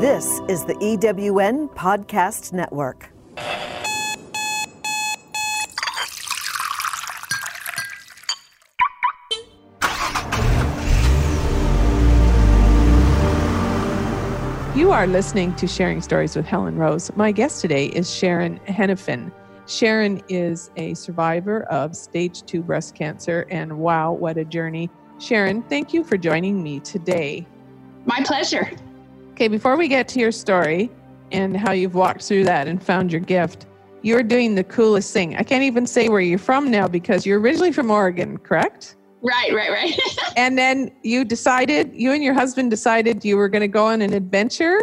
This is the EWN Podcast Network. You are listening to Sharing Stories with Helen Rose. My guest today is Sharon Henifin. Sharon is a survivor of stage two breast cancer, and wow, what a journey. Sharon, thank you for joining me today. My pleasure. Okay, before we get to your story and how you've walked through that and found your gift, you're doing the coolest thing. I can't even say where you're from now because you're originally from Oregon, correct? Right, right, right. and then you decided, you and your husband decided you were going to go on an adventure.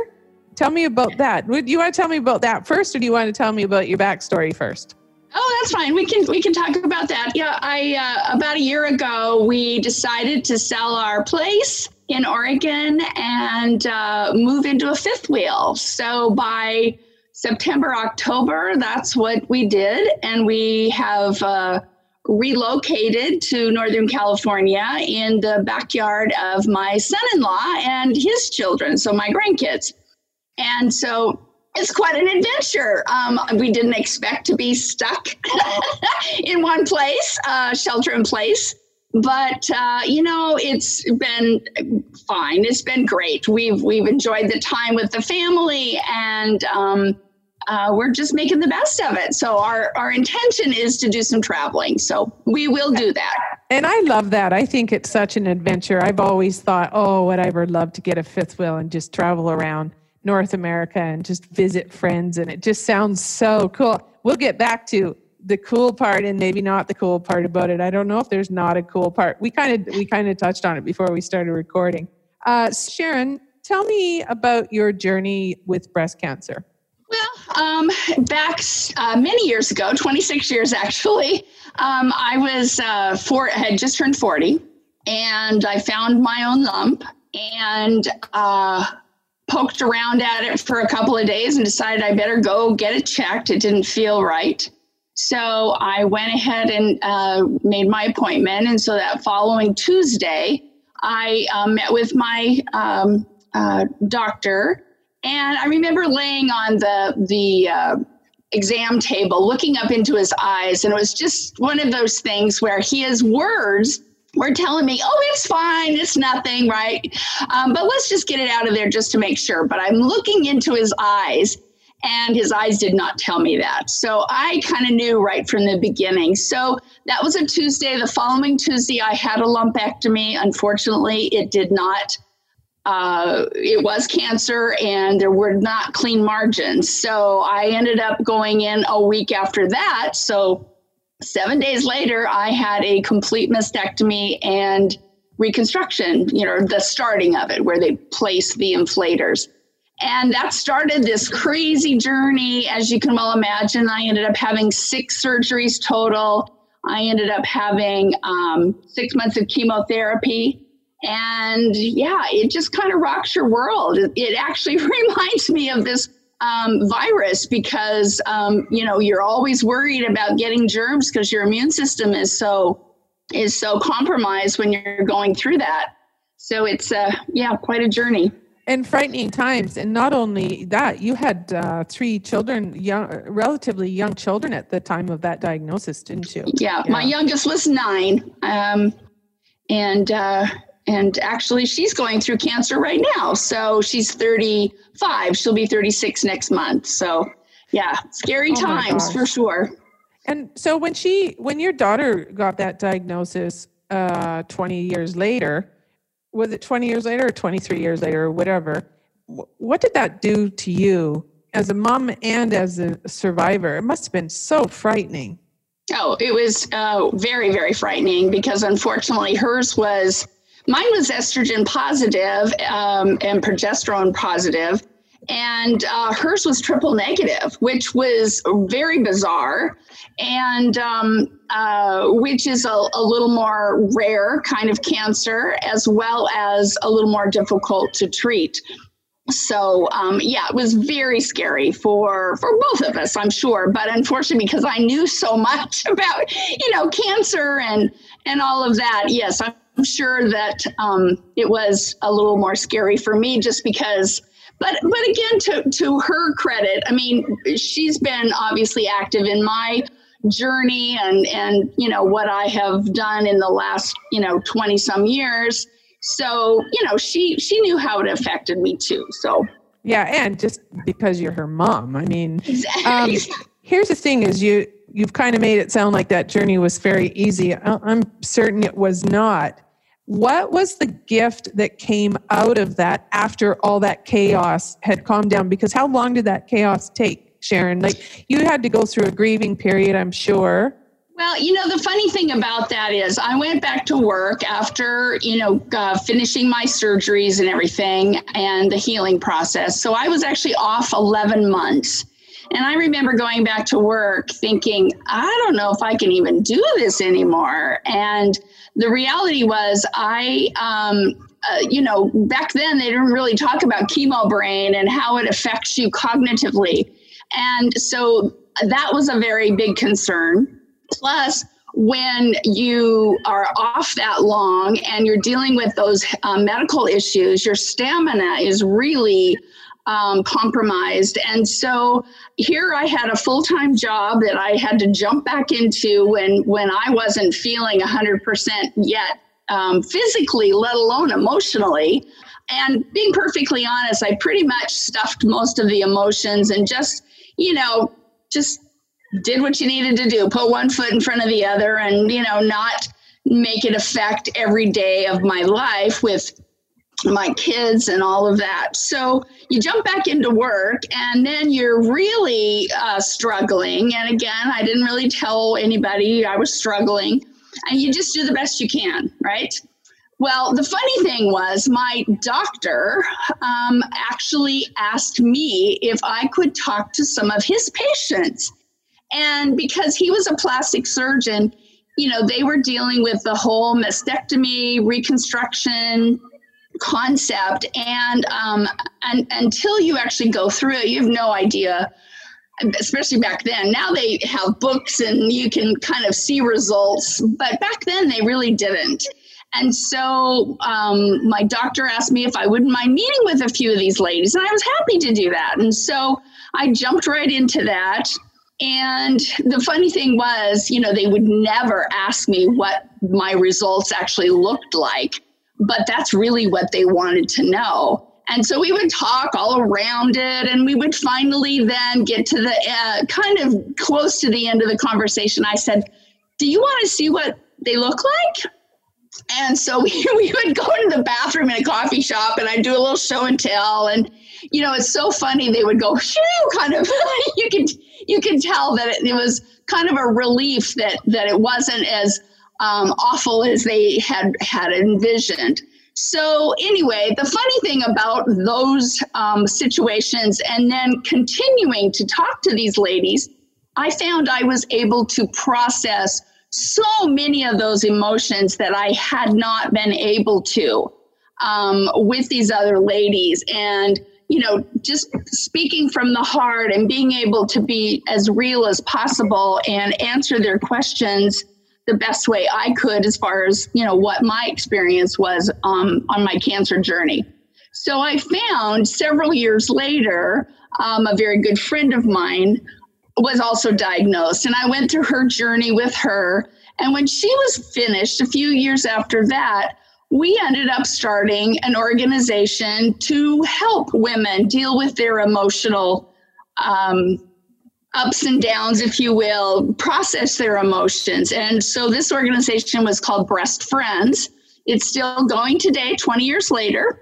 Tell me about that. Would you want to tell me about that first, or do you want to tell me about your backstory first? Oh, that's fine. We can we can talk about that. Yeah, I uh, about a year ago we decided to sell our place in Oregon and uh, move into a fifth wheel. So by September October, that's what we did, and we have. Uh, relocated to Northern California in the backyard of my son in law and his children, so my grandkids. And so it's quite an adventure. Um, we didn't expect to be stuck in one place, uh, shelter in place. But uh, you know, it's been fine. It's been great. We've we've enjoyed the time with the family, and um, uh, we're just making the best of it. So our our intention is to do some traveling. So we will do that. And I love that. I think it's such an adventure. I've always thought, oh, would I ever love to get a fifth wheel and just travel around North America and just visit friends. And it just sounds so cool. We'll get back to the cool part and maybe not the cool part about it. I don't know if there's not a cool part. We kind of we kind of touched on it before we started recording. Uh, Sharon, tell me about your journey with breast cancer. Well, um, back uh, many years ago, 26 years actually, um, I was uh, four, had just turned 40, and I found my own lump and uh, poked around at it for a couple of days and decided I better go get it checked. It didn't feel right. So I went ahead and uh, made my appointment. And so that following Tuesday, I uh, met with my um, uh, doctor and I remember laying on the the uh, exam table, looking up into his eyes, and it was just one of those things where his words were telling me, "Oh, it's fine, it's nothing, right?" Um, but let's just get it out of there just to make sure. But I'm looking into his eyes, and his eyes did not tell me that. So I kind of knew right from the beginning. So that was a Tuesday. The following Tuesday, I had a lumpectomy. Unfortunately, it did not uh, it was cancer and there were not clean margins. So I ended up going in a week after that. So seven days later, I had a complete mastectomy and reconstruction, you know, the starting of it, where they place the inflators. And that started this crazy journey. As you can well imagine, I ended up having six surgeries total. I ended up having um, six months of chemotherapy and yeah, it just kind of rocks your world. It actually reminds me of this um, virus because um, you know you're always worried about getting germs because your immune system is so is so compromised when you're going through that. So it's uh, yeah, quite a journey. And frightening times, and not only that, you had uh, three children, young, relatively young children at the time of that diagnosis, didn't you? Yeah, yeah. my youngest was nine, um, and uh, and actually she's going through cancer right now. So she's 35 she'll be 36 next month. So yeah scary oh times for sure. And so when she when your daughter got that diagnosis uh 20 years later was it 20 years later or 23 years later or whatever? What did that do to you as a mom and as a survivor? It must have been so frightening. Oh it was uh, very very frightening because unfortunately hers was Mine was estrogen positive, um, and progesterone positive, and uh, hers was triple negative, which was very bizarre, and um, uh, which is a, a, little more rare kind of cancer, as well as a little more difficult to treat. So um, yeah, it was very scary for for both of us, I'm sure. But unfortunately, because I knew so much about you know cancer and and all of that, yes, I'm sure that um, it was a little more scary for me just because. But but again, to to her credit, I mean, she's been obviously active in my journey and and you know what I have done in the last you know 20 some years. So you know she she knew how it affected me too. So yeah, and just because you're her mom, I mean, um, here's the thing: is you you've kind of made it sound like that journey was very easy. I'm certain it was not. What was the gift that came out of that after all that chaos had calmed down? Because how long did that chaos take, Sharon? Like you had to go through a grieving period, I'm sure. Well, you know, the funny thing about that is I went back to work after, you know, uh, finishing my surgeries and everything and the healing process. So I was actually off 11 months. And I remember going back to work thinking, I don't know if I can even do this anymore. And the reality was, I, um, uh, you know, back then they didn't really talk about chemo brain and how it affects you cognitively. And so that was a very big concern. Plus, when you are off that long and you're dealing with those uh, medical issues, your stamina is really um, compromised. And so here I had a full time job that I had to jump back into when, when I wasn't feeling 100% yet um, physically, let alone emotionally. And being perfectly honest, I pretty much stuffed most of the emotions and just, you know, just did what you needed to do, put one foot in front of the other, and, you know, not make it affect every day of my life with my kids and all of that. So you jump back into work and then you're really uh, struggling. And again, I didn't really tell anybody I was struggling. And you just do the best you can, right? Well, the funny thing was, my doctor um, actually asked me if I could talk to some of his patients. And because he was a plastic surgeon, you know, they were dealing with the whole mastectomy, reconstruction, concept. And um, and until you actually go through it you have no idea especially back then. Now they have books and you can kind of see results but back then they really didn't. And so um, my doctor asked me if i wouldn't mind meeting with a few of these ladies and i was happy to do that. And so i jumped right into that. And the funny thing was, you know, they would never ask me what my results actually looked like but that's really what they wanted to know. And so we would talk all around it, and we would finally then get to the uh, kind of close to the end of the conversation. I said, Do you want to see what they look like? And so we, we would go into the bathroom in a coffee shop, and I'd do a little show and tell. And, you know, it's so funny. They would go, shoo, kind of, you can, you can tell that it, it was kind of a relief that, that it wasn't as, um, awful as they had had envisioned. So, anyway, the funny thing about those um, situations and then continuing to talk to these ladies, I found I was able to process so many of those emotions that I had not been able to um, with these other ladies. And, you know, just speaking from the heart and being able to be as real as possible and answer their questions the best way I could as far as, you know, what my experience was um, on my cancer journey. So I found several years later, um, a very good friend of mine was also diagnosed, and I went through her journey with her. And when she was finished, a few years after that, we ended up starting an organization to help women deal with their emotional um, ups and downs, if you will, process their emotions. And so this organization was called Breast Friends. It's still going today, 20 years later,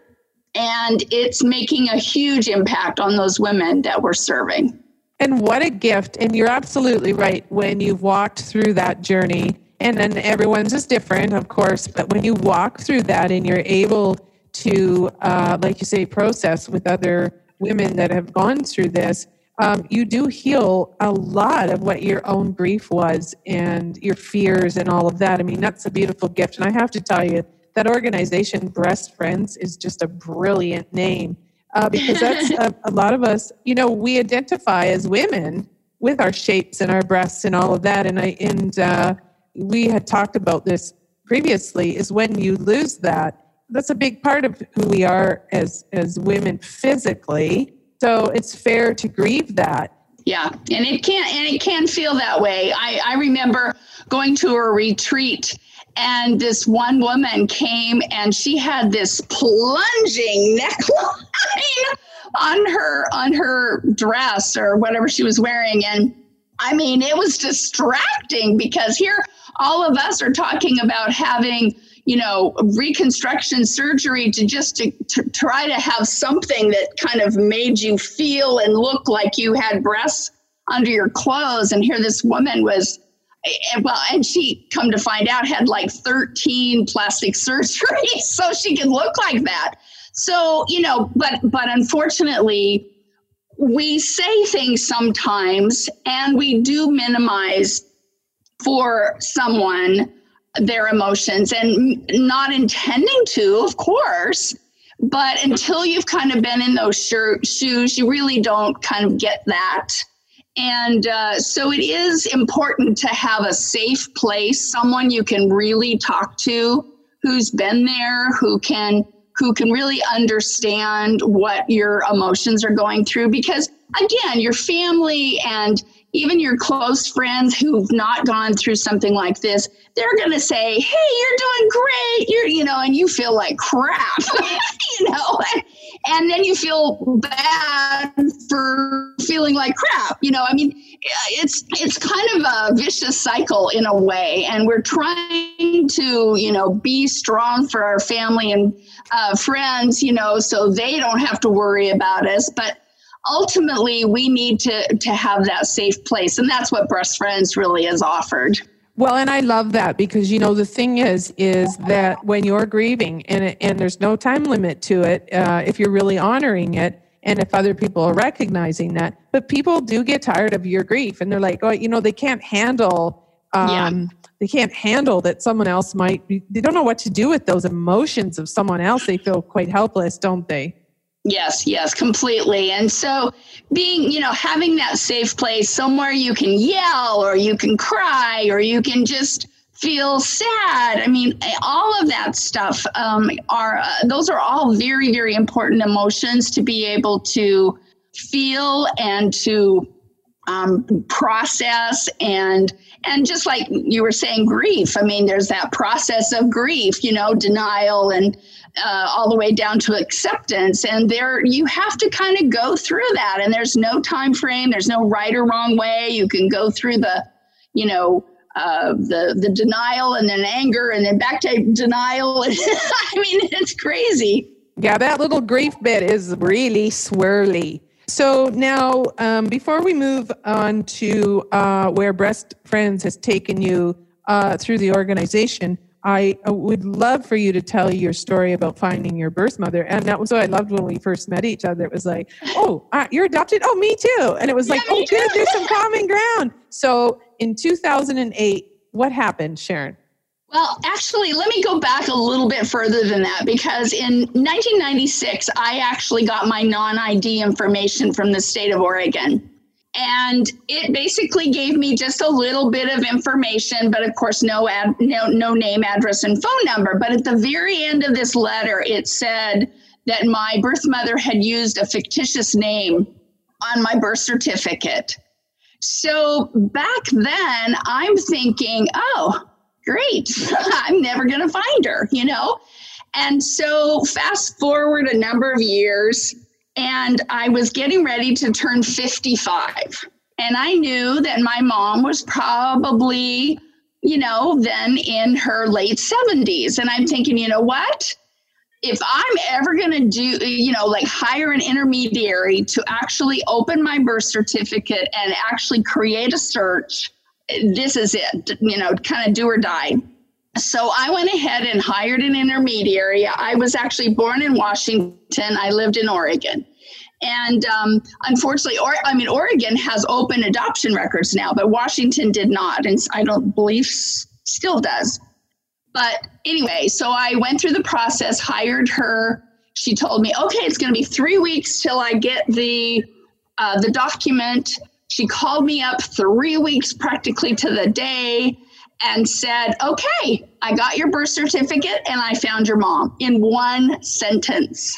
and it's making a huge impact on those women that we're serving. And what a gift. And you're absolutely right. When you've walked through that journey, and then everyone's is different, of course, but when you walk through that and you're able to, uh, like you say, process with other women that have gone through this, um, you do heal a lot of what your own grief was and your fears and all of that. I mean, that's a beautiful gift. And I have to tell you, that organization, Breast Friends, is just a brilliant name uh, because that's a, a lot of us, you know, we identify as women with our shapes and our breasts and all of that. And I, and, uh, we had talked about this previously is when you lose that that's a big part of who we are as as women physically so it's fair to grieve that. Yeah and it can and it can feel that way. I i remember going to a retreat and this one woman came and she had this plunging neckline on her on her dress or whatever she was wearing. And i mean it was distracting because here all of us are talking about having you know reconstruction surgery to just to, to try to have something that kind of made you feel and look like you had breasts under your clothes. And here this woman was and well and she come to find out had like 13 plastic surgeries so she could look like that. So you know but but unfortunately we say things sometimes and we do minimize for someone their emotions and not intending to of course but until you've kind of been in those shoes you really don't kind of get that. And uh, so it is important to have a safe place, someone you can really talk to who's been there, who can who can really understand what your emotions are going through because again, your family and even your close friends who've not gone through something like this, they're going to say, "Hey, you're doing great." You're, you know, and you feel like crap, you know, and then you feel bad for feeling like crap. You know, I mean, it's it's kind of a vicious cycle in a way, and we're trying to, you know, be strong for our family and uh, friends, you know, so they don't have to worry about us, but ultimately we need to to have that safe place and that's what breast friends really is offered. Well and i love that because you know the thing is is that when you're grieving and and there's no time limit to it uh, if you're really honoring it and if other people are recognizing that but people do get tired of your grief and they're like oh you know they can't handle um, yeah. they can't handle that someone else might be, they don't know what to do with those emotions of someone else. They feel quite helpless don't they Yes, yes, completely. And so being, you know, having that safe place somewhere you can yell or you can cry or you can just feel sad. I mean, all of that stuff um, are, uh, those are all very, very important emotions to be able to feel and to um, process and and just like you were saying grief i mean there's that process of grief you know denial and uh, all the way down to acceptance. And there you have to kind of go through that. And there's no time frame. There's no right or wrong way. You can go through the you know uh, the the denial and then anger and then back to denial. I mean it's crazy. Yeah that little grief bit is really swirly. So now um, before we move on to uh, where breast friends has taken you uh, through the organization I would love for you to tell your story about finding your birth mother. And that was what I loved when we first met each other. It was like, oh, uh, you're adopted? Oh, me too. And it was like, yeah, oh, good, there's some common ground. So in 2008, what happened, Sharon? Well, actually, let me go back a little bit further than that because in 1996, I actually got my non ID information from the state of Oregon. And it basically gave me just a little bit of information, but of course, no, ad, no, no name, address, and phone number. But at the very end of this letter, it said that my birth mother had used a fictitious name on my birth certificate. So back then, I'm thinking, oh, great, I'm never going to find her, you know? And so fast forward a number of years, and I was getting ready to turn 55. And I knew that my mom was probably, you know, then in her late 70s. And I'm thinking, you know what? If I'm ever going to do, you know, like hire an intermediary to actually open my birth certificate and actually create a search, this is it, you know, kind of do or die. So I went ahead and hired an intermediary. I was actually born in Washington. I lived in Oregon. And um, unfortunately, or, I mean, Oregon has open adoption records now, but Washington did not. And I don't believe still does. But anyway, so I went through the process, hired her. She told me, okay, it's going to be three weeks till I get the uh, the document. She called me up three weeks practically to the day and said, Okay, I got your birth certificate and I found your mom in one sentence.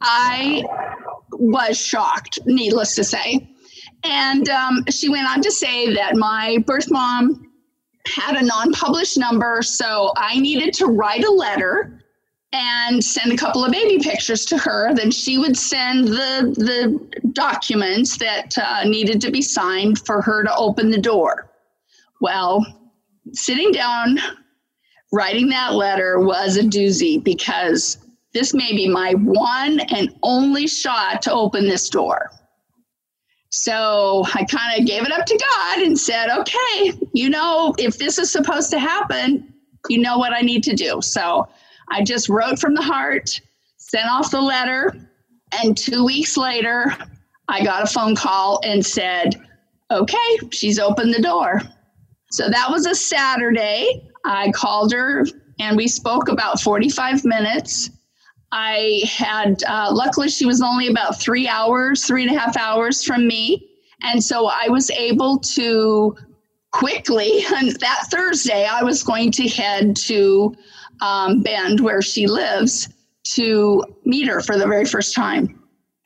I was shocked, needless to say. And um, she went on to say that my birth mom had a non published number, so I needed to write a letter and send a couple of baby pictures to her. Then she would send the, the documents that uh, needed to be signed for her to open the door. Well, sitting down, writing that letter was a doozy because this may be my one and only shot to open this door. So I kind of gave it up to God and said, okay, you know, if this is supposed to happen, you know what I need to do. So I just wrote from the heart, sent off the letter, and two weeks later, I got a phone call and said, okay, she's opened the door. So that was a Saturday. I called her and we spoke about 45 minutes. I had, uh, luckily, she was only about three hours, three and a half hours from me. And so I was able to quickly, and that Thursday, I was going to head to um, Bend, where she lives, to meet her for the very first time.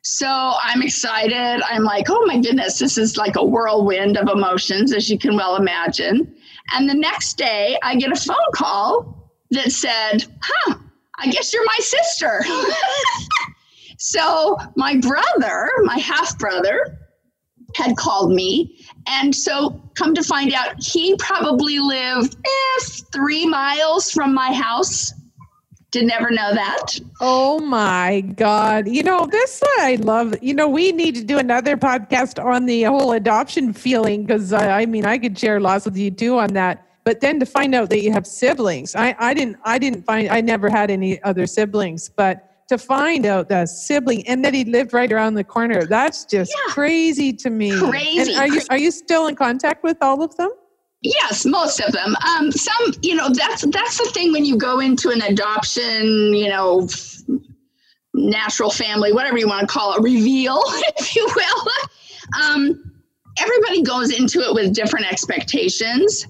So I'm excited. I'm like, oh my goodness, this is like a whirlwind of emotions, as you can well imagine. And the next day, I get a phone call that said, huh, I guess you're my sister. so my brother, my half brother, had called me. And so, come to find out, he probably lived eh, three miles from my house. Did never know that. Oh my God. You know, this I love. You know, we need to do another podcast on the whole adoption feeling because I, uh, I mean, I could share lots with you too on that. But then to find out that you have siblings, I, I didn't, I didn't find, I never had any other siblings, but to find out that sibling and that he lived right around the corner. That's just yeah. crazy to me. Crazy. And are you are you still in contact with all of them? Yes, most of them. Um, some, you know, that's that's the thing when you go into an adoption, you know, natural family, whatever you want to call it, reveal, if you will. Um, everybody goes into it with different expectations.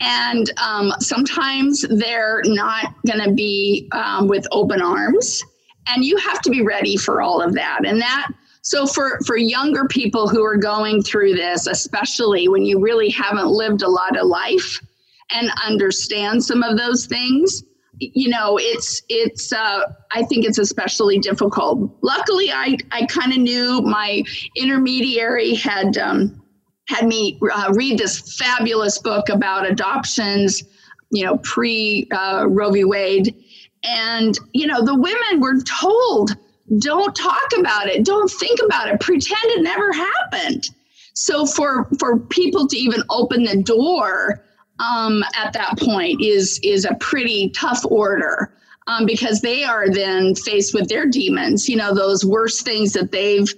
And um, sometimes they're not going to be um, with open arms and you have to be ready for all of that and that so for for younger people who are going through this especially when you really haven't lived a lot of life and understand some of those things you know it's it's uh, i think it's especially difficult. Luckily i i kind of knew my intermediary had um, had me uh, read this fabulous book about adoptions you know pre uh, roe v. Wade. And, you know, the women were told, don't talk about it, don't think about it, pretend it never happened. So for for people to even open the door um, at that point is is a pretty tough order um, because they are then faced with their demons. You know, those worst things that they've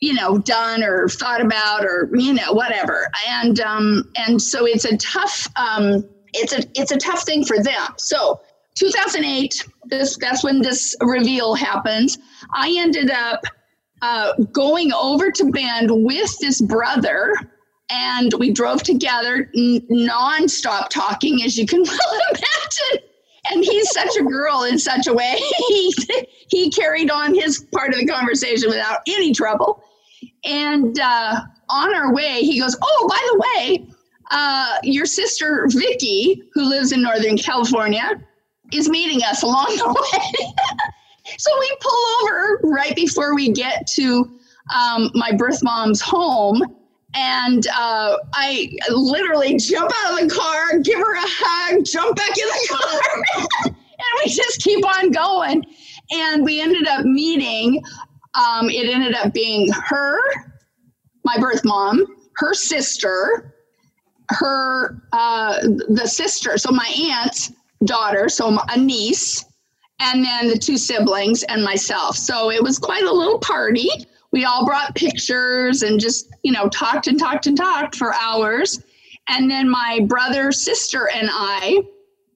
you know done or thought about or you know whatever. And um, and so it's a tough um, it's a it's a tough thing for them. So 2008, this that's when this reveal happens. I ended up uh, going over to Bend with this brother, and we drove together, n- nonstop talking, as you can well imagine. And he's such a girl in such a way. he, he carried on his part of the conversation without any trouble. And uh, on our way, he goes, "Oh, by the way, uh, your sister Vicky, who lives in Northern California, is meeting us along the way. so we pull over right before we get to um, my birth mom's home. And uh, I literally jump out of the car, give her a hug, jump back in the car, and we just keep on going. And we ended up meeting, um, it ended up being her, my birth mom, her sister, her, uh, the sister, so my aunt, daughter, so a niece, and then the two siblings and myself. So it was quite a little party. We all brought pictures and just, you know, talked and talked and talked for hours. And then my brother, sister, and I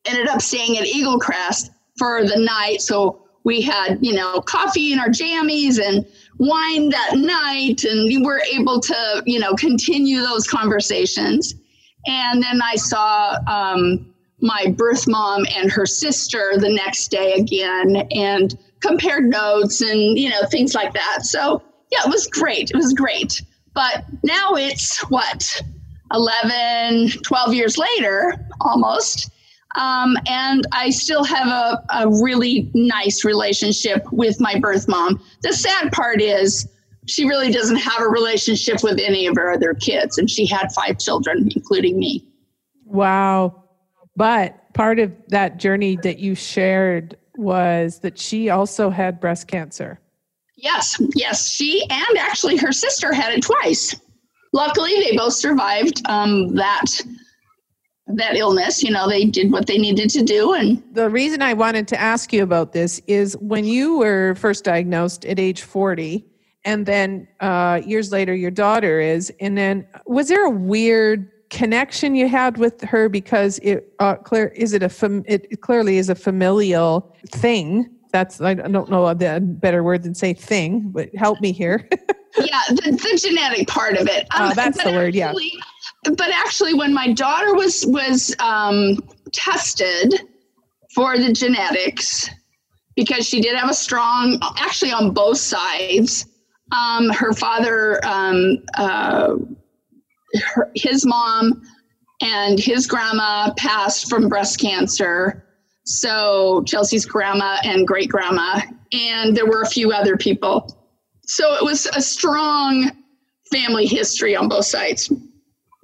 ended up staying at Eagle Crest for the night. So we had, you know, coffee and our jammies and wine that night. And we were able to, you know, continue those conversations. And then I saw um, my birth mom and her sister the next day again and compared notes and, you know, things like that. So, yeah, it was great. It was great. But now it's what, 11, 12 years later, almost. Um, and I still have a, a really nice relationship with my birth mom. The sad part is she really doesn't have a relationship with any of her other kids, and she had five children, including me. Wow. But part of that journey that you shared was that she also had breast cancer. Yes, yes. She and actually her sister had it twice. Luckily, they both survived um, that that illness. You know, they did what they needed to do. And the reason I wanted to ask you about this is when you were first diagnosed at age 40, and then uh, years later, your daughter is, and then was there a weird connection you had with her because it uh, clear is it a fam- it clearly is a familial thing. That's i don't know a better word than say thing but help me here. Yeah the, the, genetic part of it. Um, uh, that's the word yeah. but actually when my daughter was was um, tested for the genetics because she did have a strong actually on both sides um, her father um, uh, her, his mom and his grandma passed from breast cancer. So chelsea's grandma and great grandma and there were a few other people. So it was a strong family history on both sides.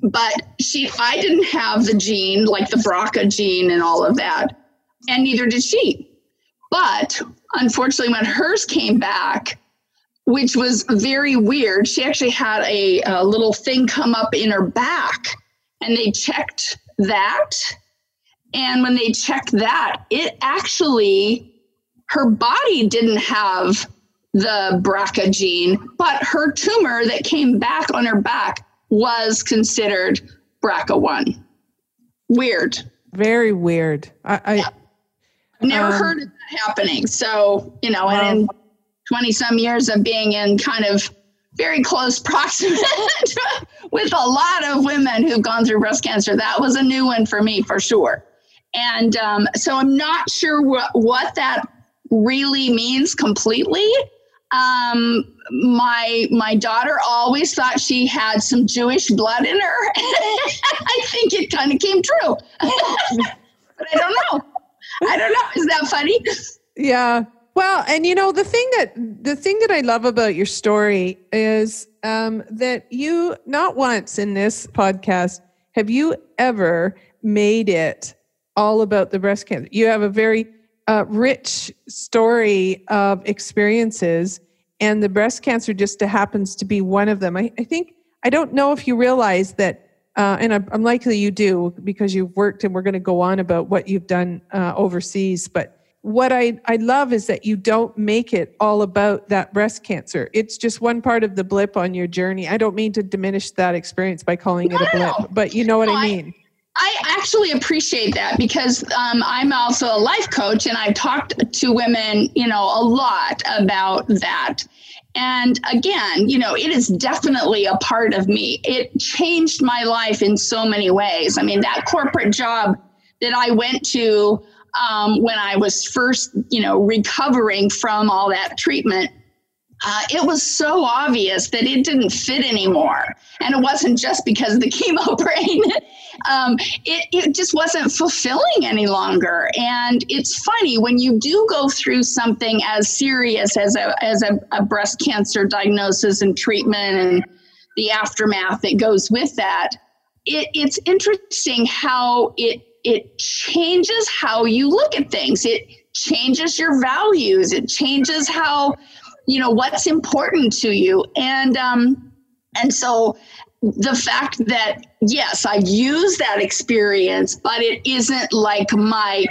But she i didn't have the gene like the brca gene and all of that and neither did she. But unfortunately when hers came back which was very weird she actually had a, a little thing come up in her back and they checked that and when they checked that it actually her body didn't have the BRCA gene, but her tumor that came back on her back was considered BRCA1. Weird. Very weird. I, I yeah. never um, heard of that happening. So, you know, and in 20 some years of being in kind of very close proximity with a lot of women who've gone through breast cancer, that was a new one for me for sure. And um, so I'm not sure what, what that really means completely um, my my daughter always thought she had some Jewish blood in her. I think it kind of came true, but I don't know. I don't know. Is that funny? Yeah. Well, and you know the thing that the thing that I love about your story is um, that you not once in this podcast have you ever made it all about the breast cancer. You have a very uh, rich story of experiences, and the breast cancer just happens to be one of them. I, I think, I don't know if you realize that, uh, and I'm, I'm, likely you do because you've worked and we're going to go on about what you've done uh, overseas, but what I, I love is that you don't make it all about that breast cancer. It's just one part of the blip on your journey. I don't mean to diminish that experience by calling no, it a blip, but you know what no, I mean. I actually appreciate that because um, I'm also a life coach and I've talked to women, you know, a lot about that. And again, you know, it is definitely a part of me. It changed my life in so many ways. I mean, that corporate job that I went to um, when I was first, you know, recovering from all that treatment uh, it was so obvious that it didn't fit anymore. And it wasn't just because of the chemo brain. um, it, it just wasn't fulfilling any longer. And it's funny when you do go through something as serious as a, as a, a breast cancer diagnosis and treatment and the aftermath that goes with that, it, it's interesting how it it changes how you look at things. It changes your values. It changes how you know what's important to you and um and so the fact that yes i've used that experience but it isn't like my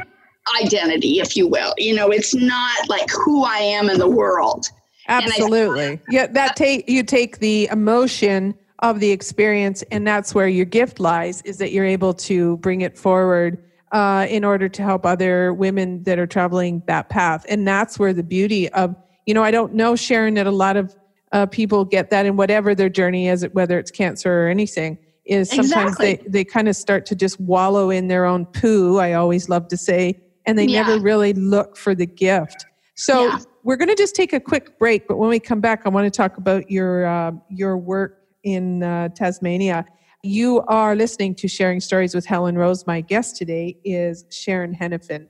identity if you will you know it's not like who i am in the world absolutely yeah that take you take the emotion of the experience and that's where your gift lies is that you're able to bring it forward uh, in order to help other women that are traveling that path and that's where the beauty of you know, I don't know, Sharon, that a lot of uh, people get that in whatever their journey is, whether it's cancer or anything, is sometimes Exactly. they, they kind of start to just wallow in their own poo, I always love to say, and they Yeah. never really look for the gift. So Yeah. we're going to just take a quick break, but when we come back, I want to talk about your uh, your work in uh, Tanzania. You are listening to Sharing Stories with Helen Rose. My guest today is Sharon Henifin.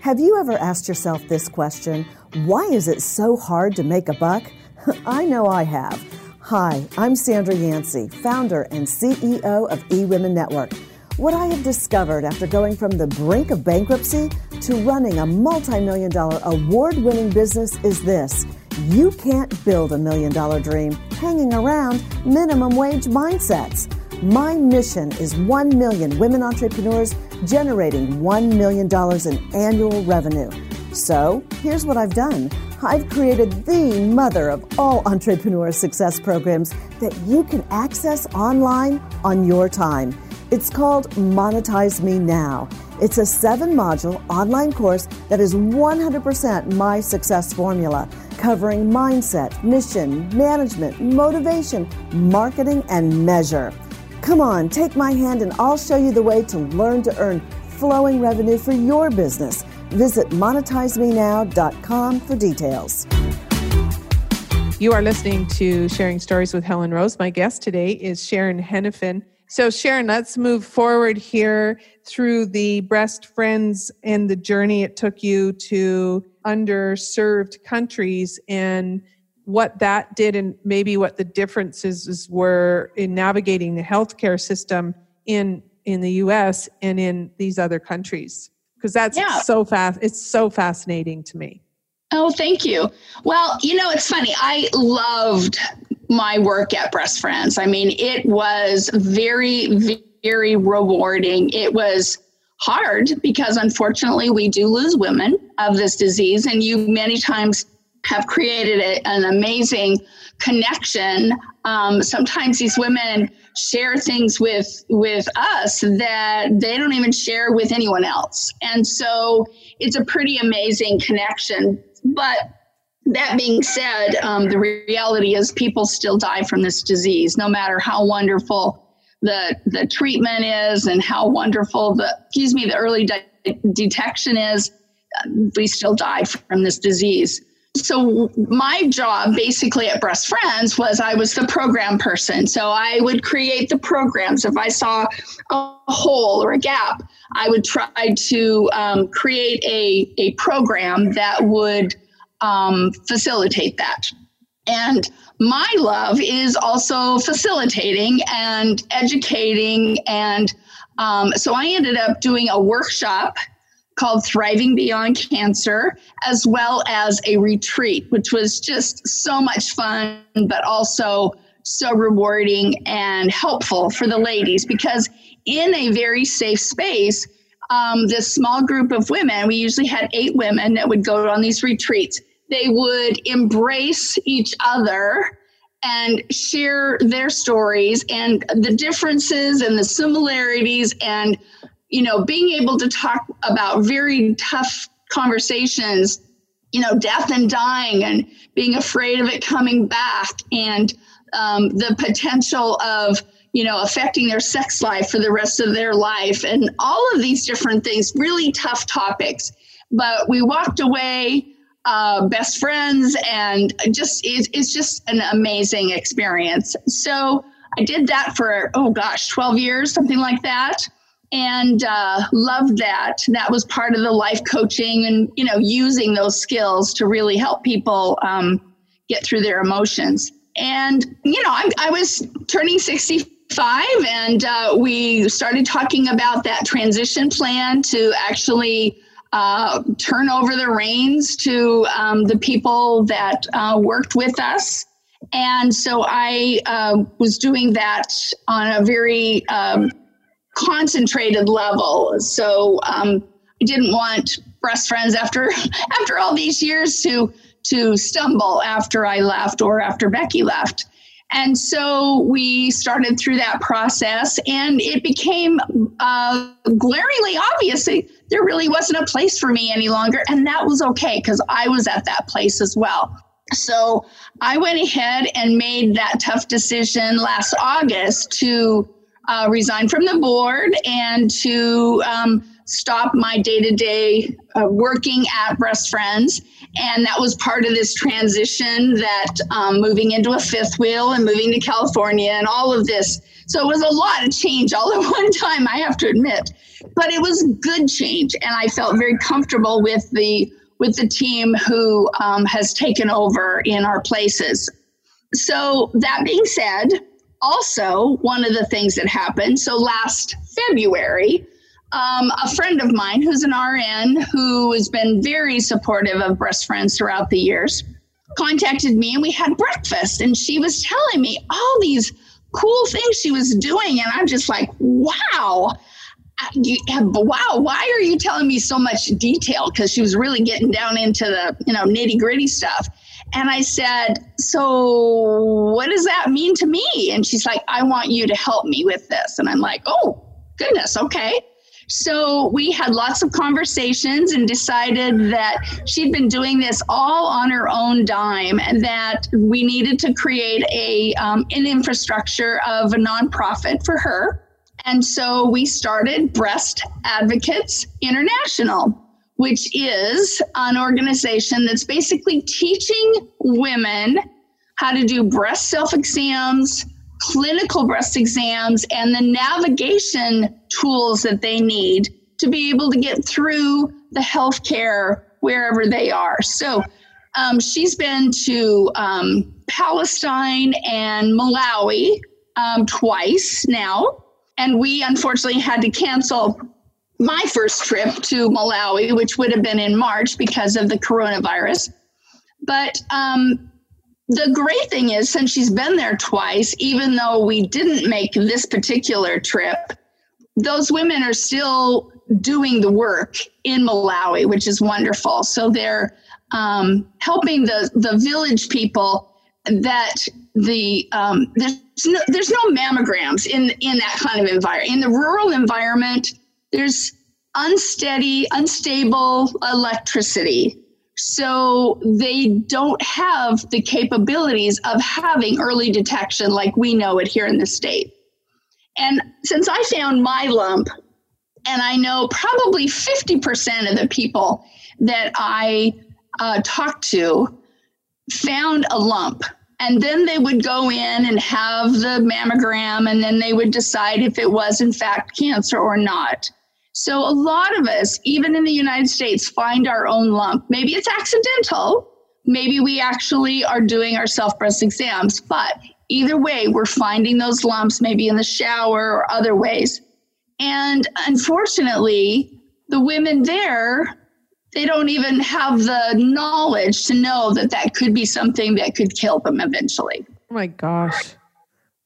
Have you ever asked yourself this question? Why is it so hard to make a buck? I know I have. Hi, I'm Sandra Yancey, founder and CEO of eWomen Network. What I have discovered after going from the brink of bankruptcy to running a multi million dollar award winning business is this you can't build a million dollar dream hanging around minimum wage mindsets. My mission is 1 million women entrepreneurs generating $1 million in annual revenue. So, here's what I've done I've created the mother of all entrepreneur success programs that you can access online on your time. It's called Monetize Me Now. It's a seven module online course that is 100% my success formula, covering mindset, mission, management, motivation, marketing, and measure. Come on, take my hand and I'll show you the way to learn to earn flowing revenue for your business. Visit monetizemenow.com for details. You are listening to Sharing Stories with Helen Rose. My guest today is Sharon Henifin. So, Sharon, let's move forward here through the Breast Friends and the journey it took you to underserved countries and what that did and maybe what the differences were in navigating the healthcare system in in the US and in these other countries. Because that's Yeah. so fast it's so fascinating to me. Oh, thank you. Well, you know, it's funny. I loved my work at Breast Friends. I mean, it was very, very rewarding. It was hard because unfortunately we do lose women of this disease, and you many times have created a, an amazing connection. Um, sometimes these women share things with with us that they don't even share with anyone else, and so it's a pretty amazing connection. But that being said, um, the reality is people still die from this disease, no matter how wonderful the the treatment is and how wonderful the excuse me the early de- detection is. uh, We still die from this disease. So my job basically at Breast Friends was I was the program person. So I would create the programs. If I saw a hole or a gap, I would try to um, create a, a program that would um, facilitate that. And my love is also facilitating and educating. And um, so I ended up doing a workshop called Thriving Beyond Cancer, as well as a retreat, which was just so much fun, but also so rewarding and helpful for the ladies because in a very safe space, um, this small group of women, we usually had eight women that would go on these retreats. They would embrace each other and share their stories and the differences and the similarities and you know being able to talk about very tough conversations you know death and dying and being afraid of it coming back and um, the potential of you know affecting their sex life for the rest of their life and all of these different things really tough topics. But we walked away uh, best friends and just it's, it's just an amazing experience. So i did that for oh gosh 12 years something like that. And uh, loved that. That was part of the life coaching and you know using those skills to really help people um, get through their emotions. And you know I, I was turning 65 and uh, we started talking about that transition plan to actually uh, turn over the reins to um, the people that uh, worked with us. And so I uh, was doing that on a very um, concentrated level. So um, I didn't want breast friends after after all these years to to stumble after I left or after Becky left. And so we started through that process, and it became uh, glaringly obvious there really wasn't a place for me any longer. And that was okay because I was at that place as well. So I went ahead and made that tough decision last August to uh, resign from the board and to um, stop my day to day working at Breast Friends. And that was part of this transition that um, moving into a fifth wheel and moving to California and all of this. So it was a lot of change all at one time, I have to admit. But it was good change. And I felt very comfortable with the with the team who um, has taken over in our places. So, that being said, also one of the things that happened, so last February, um, a friend of mine who's an RN who has been very supportive of Breast Friends throughout the years contacted me and we had breakfast and she was telling me all these cool things she was doing and i'm just like wow you, wow, why are you telling me so much detail? Because she was really getting down into the, you know, nitty gritty stuff. And I said, So what does that mean to me? And she's like, I want you to help me with this. And I'm like, Oh, goodness, okay. So we had lots of conversations and decided that she'd been doing this all on her own dime and that we needed to create a um, an infrastructure of a nonprofit for her. And so we started Breast Advocates International, which is an organization that's basically teaching women how to do breast self exams, clinical breast exams, and the navigation tools that they need to be able to get through the healthcare wherever they are. So um, she's been to um, Palestine and Malawi um, twice now. And we unfortunately had to cancel my first trip to Malawi, which would have been in March because of the coronavirus. But um, the great thing is, since she's been there twice, even though we didn't make this particular trip, those women are still doing the work in Malawi, which is wonderful. So they're um, helping the, the village people that the um, there's no, there's no mammograms in in that kind of environment. In the rural environment, there's unsteady, unstable electricity. So they don't have the capabilities of having early detection like we know it here in the state. And since I found my lump, and I know probably 50% of the people that I uh, talked to found a lump and then they would go in and have the mammogram and then they would decide if it was in fact cancer or not so a lot of us even in the united states find our own lump maybe it's accidental maybe we actually are doing our self breast exams but either way we're finding those lumps maybe in the shower or other ways and unfortunately the women there they don't even have the knowledge to know that that could be something that could kill them eventually. Oh my gosh.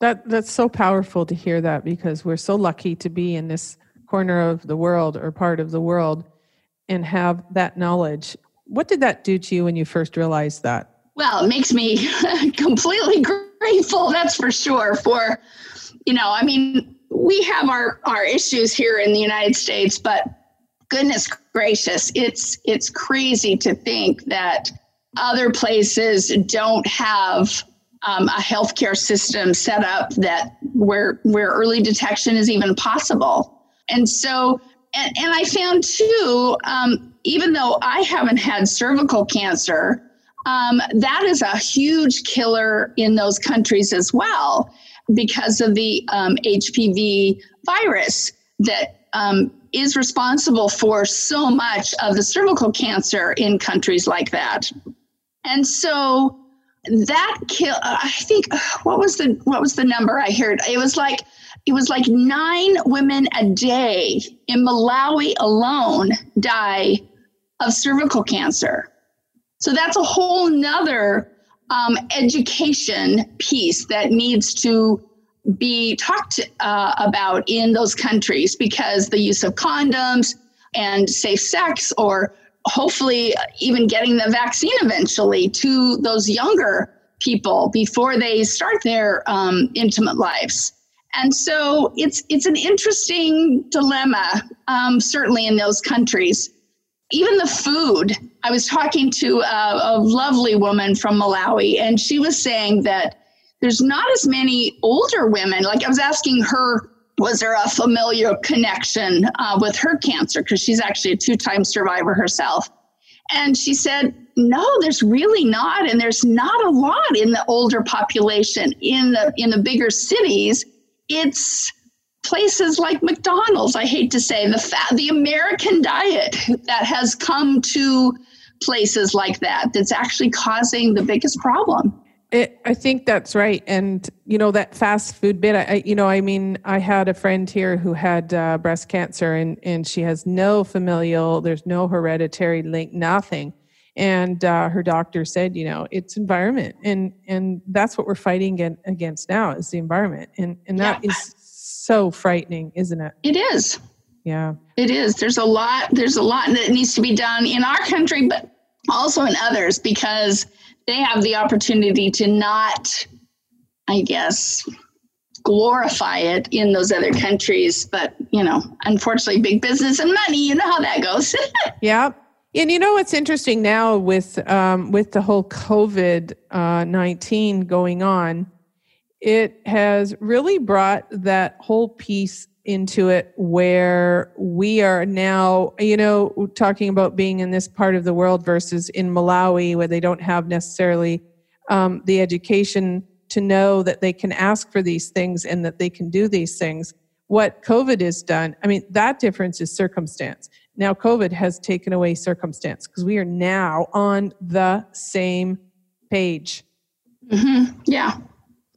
That that's so powerful to hear that because we're so lucky to be in this corner of the world or part of the world and have that knowledge. What did that do to you when you first realized that? Well, it makes me completely grateful, that's for sure, for you know, I mean, we have our our issues here in the United States, but goodness gracious, it's it's crazy to think that other places don't have um, a healthcare system set up that where where early detection is even possible. And so, and, and I found too, um, even though I haven't had cervical cancer, um, that is a huge killer in those countries as well because of the HPV um, virus that um, is responsible for so much of the cervical cancer in countries like that. And so that kill I think what was the what was the number I heard? It was like it was like nine women a day in Malawi alone die of cervical cancer. So that's a whole nother um, education piece that needs to be talked uh, about in those countries because the use of condoms and safe sex, or hopefully even getting the vaccine eventually to those younger people before they start their um, intimate lives. And so it's it's an interesting dilemma, um, certainly in those countries. Even the food I was talking to a, a lovely woman from Malawi, and she was saying that there's not as many older women. Like I was asking her, was there a familial connection uh, with her cancer? Because she's actually a two time survivor herself. And she said, no, there's really not. And there's not a lot in the older population in the in the bigger cities. It's places like McDonald's, I hate to say, the fat, the American diet that has come to places like that that's actually causing the biggest problem. It, I think that's right, and you know that fast food bit. I, you know, I mean, I had a friend here who had uh, breast cancer, and and she has no familial, there's no hereditary link, nothing, and uh, her doctor said, you know, it's environment, and and that's what we're fighting against now is the environment, and and that yeah. is so frightening, isn't it? It is. Yeah. It is. There's a lot. There's a lot that needs to be done in our country, but also in others because they have the opportunity to not, I guess, glorify it in those other countries. But, you know, unfortunately, big business and money, you know how that goes. yeah. And you know what's interesting now with um, with the whole COVID uh, nineteen going on, it has really brought that whole piece into it where we are now, you know, talking about being in this part of the world versus in Malawi, where they don't have necessarily um, the education to know that they can ask for these things and that they can do these things. What COVID has done, I mean, that difference is circumstance. Now, COVID has taken away circumstance because we are now on the same page. Mm-hmm. Yeah.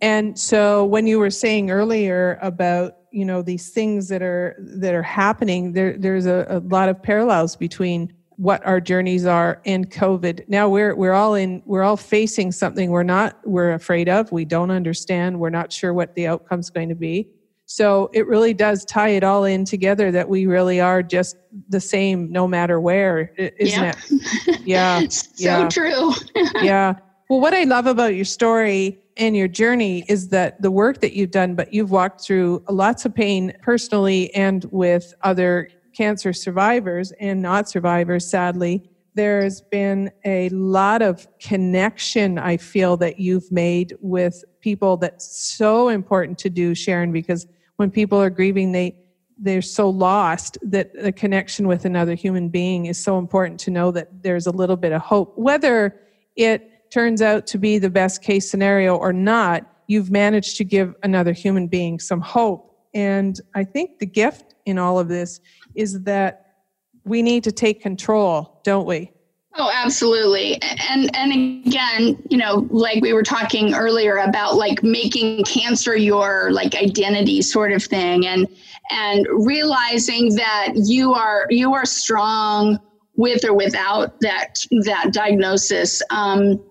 And so when you were saying earlier about you know these things that are that are happening there there's a, a lot of parallels between what our journeys are and covid. Now we're we're all in we're all facing something we're not we're afraid of. We don't understand. We're not sure what the outcome's going to be. So it really does tie it all in together that we really are just the same no matter where isn't yeah. it? Yeah. So yeah. true. Yeah. Well what i love about your story and your journey is that the work that you've done, but you've walked through lots of pain personally and with other cancer survivors and not survivors, sadly. There's been a lot of connection, I feel, that you've made with people that's so important to do, Sharon, because when people are grieving, they they're so lost that the connection with another human being is so important to know that there's a little bit of hope. Whether it turns out to be the best case scenario or not, you've managed to give another human being some hope. And I think the gift in all of this is that we need to take control, don't we? Oh, absolutely. And and again, you know, like we were talking earlier about like making cancer your like identity sort of thing and and realizing that you are you are strong with or without that that diagnosis. Um,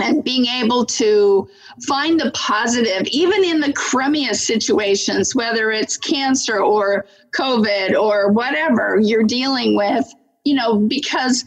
and being able to find the positive, even in the crummiest situations, whether it's cancer or COVID or whatever you're dealing with, you know, because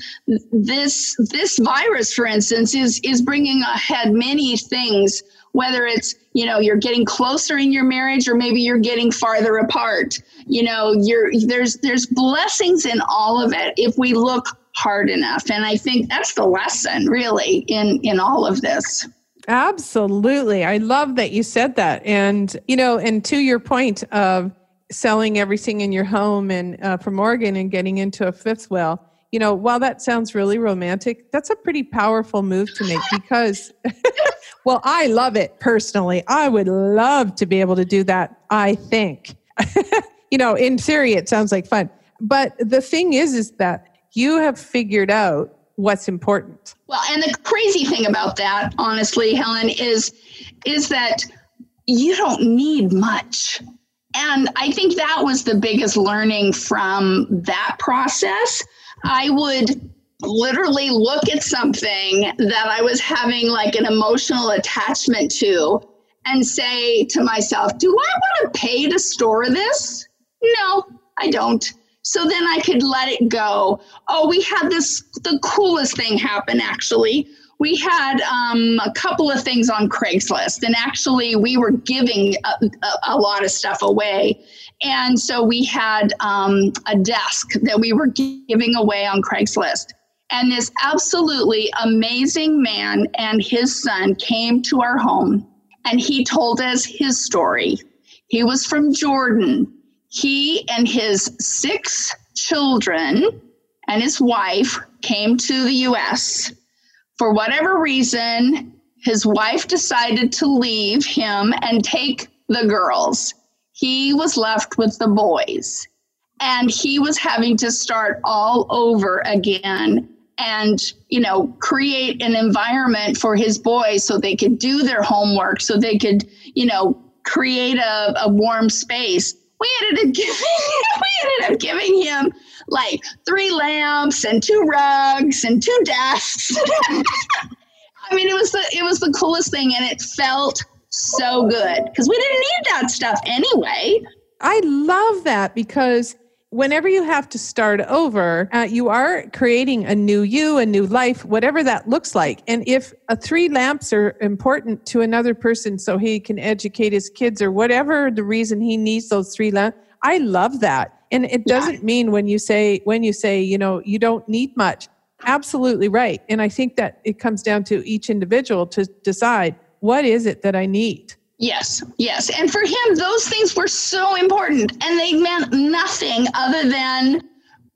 this this virus, for instance, is is bringing ahead many things. Whether it's you know you're getting closer in your marriage or maybe you're getting farther apart, you know, you're there's there's blessings in all of it if we look hard enough. And I think that's the lesson really in, in all of this. Absolutely. I love that you said that. And, you know, and to your point of selling everything in your home and uh, from Oregon and getting into a fifth wheel, you know, while that sounds really romantic, that's a pretty powerful move to make because, well, I love it personally. I would love to be able to do that, I think. you know, in theory, it sounds like fun. But the thing is, is that you have figured out what's important. Well, and the crazy thing about that, honestly, Helen, is is that you don't need much. And I think that was the biggest learning from that process. I would literally look at something that I was having like an emotional attachment to and say to myself, Do I want to pay to store this? No, I don't. So then I could let it go. Oh, we had this, the coolest thing happen actually. We had um, a couple of things on Craigslist, and actually, we were giving a, a, a lot of stuff away. And so we had um, a desk that we were giving away on Craigslist. And this absolutely amazing man and his son came to our home and he told us his story. He was from Jordan. He and his six children and his wife came to the US. For whatever reason, his wife decided to leave him and take the girls. He was left with the boys. And he was having to start all over again and you know create an environment for his boys so they could do their homework so they could you know create a, a warm space we ended up giving we ended up giving him like three lamps and two rugs and two desks. I mean it was the it was the coolest thing and it felt so good because we didn't need that stuff anyway. I love that because whenever you have to start over, uh, you are creating a new you, a new life, whatever that looks like. And if uh, three lamps are important to another person so he can educate his kids or whatever the reason he needs those three lamps, I love that. And it doesn't yeah. mean when you say, when you say, you know, you don't need much. Absolutely right. And I think that it comes down to each individual to decide what is it that I need? Yes, yes. And for him, those things were so important and they meant nothing other than,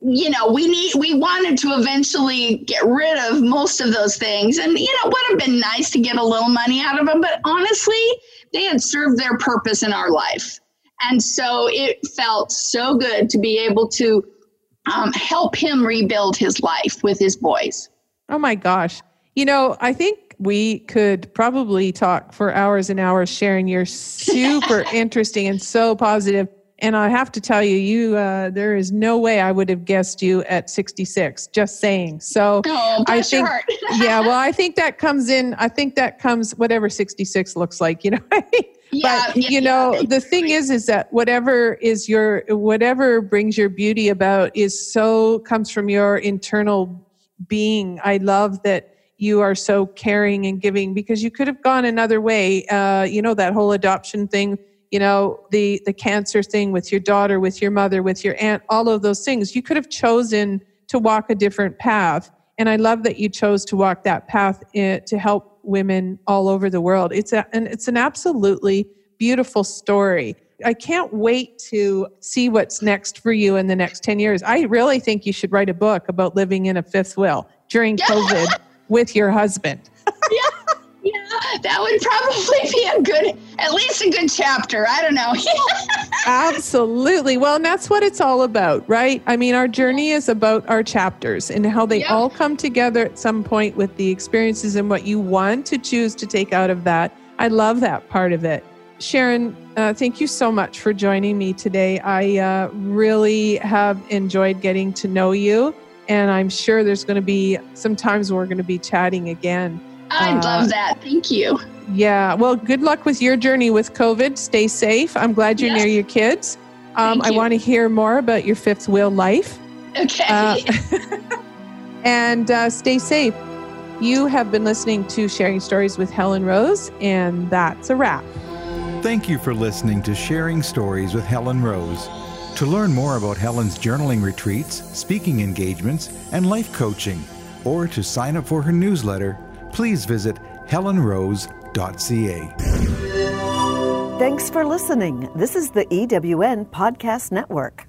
you know, we need, we wanted to eventually get rid of most of those things. And, you know, would have been nice to get a little money out of them. But honestly, they had served their purpose in our life. And so it felt so good to be able to um, help him rebuild his life with his boys. Oh my gosh. You know, I think we could probably talk for hours and hours sharing your super interesting and so positive. And i have to tell you you uh, there is no way i would have guessed you at 66 just saying. So oh, i think yeah well i think that comes in i think that comes whatever 66 looks like you know yeah, but yeah, you know yeah. the thing is is that whatever is your whatever brings your beauty about is so comes from your internal being. I love that you are so caring and giving because you could have gone another way uh, you know that whole adoption thing you know the the cancer thing with your daughter with your mother with your aunt all of those things. You could have chosen to walk a different path and i love that you chose to walk that path to help women all over the world. It's a, and it's an absolutely beautiful story. I can't wait to see what's next for you in the next 10 years. I really think you should write a book about living in a fifth wheel during COVID with your husband. yeah, yeah, that would probably be a good, at least a good chapter. I don't know. Absolutely. Well, and that's what it's all about, right? I mean, our journey is about our chapters and how they yep. all come together at some point with the experiences and what you want to choose to take out of that. I love that part of it. Sharon, uh, thank you so much for joining me today. I uh, really have enjoyed getting to know you. And I'm sure there's going to be some times we're going to be chatting again. I uh, love that. Thank you. Yeah. Well, good luck with your journey with COVID. Stay safe. I'm glad you're yes. near your kids. Um, I want to hear more about your fifth wheel life. Okay. Uh, and uh, stay safe. You have been listening to Sharing Stories with Helen Rose, and that's a wrap. Thank you for listening to Sharing Stories with Helen Rose. To learn more about Helen's journaling retreats, speaking engagements, and life coaching, or to sign up for her newsletter, please visit helenrose.ca. Thanks for listening. This is the EWN Podcast Network.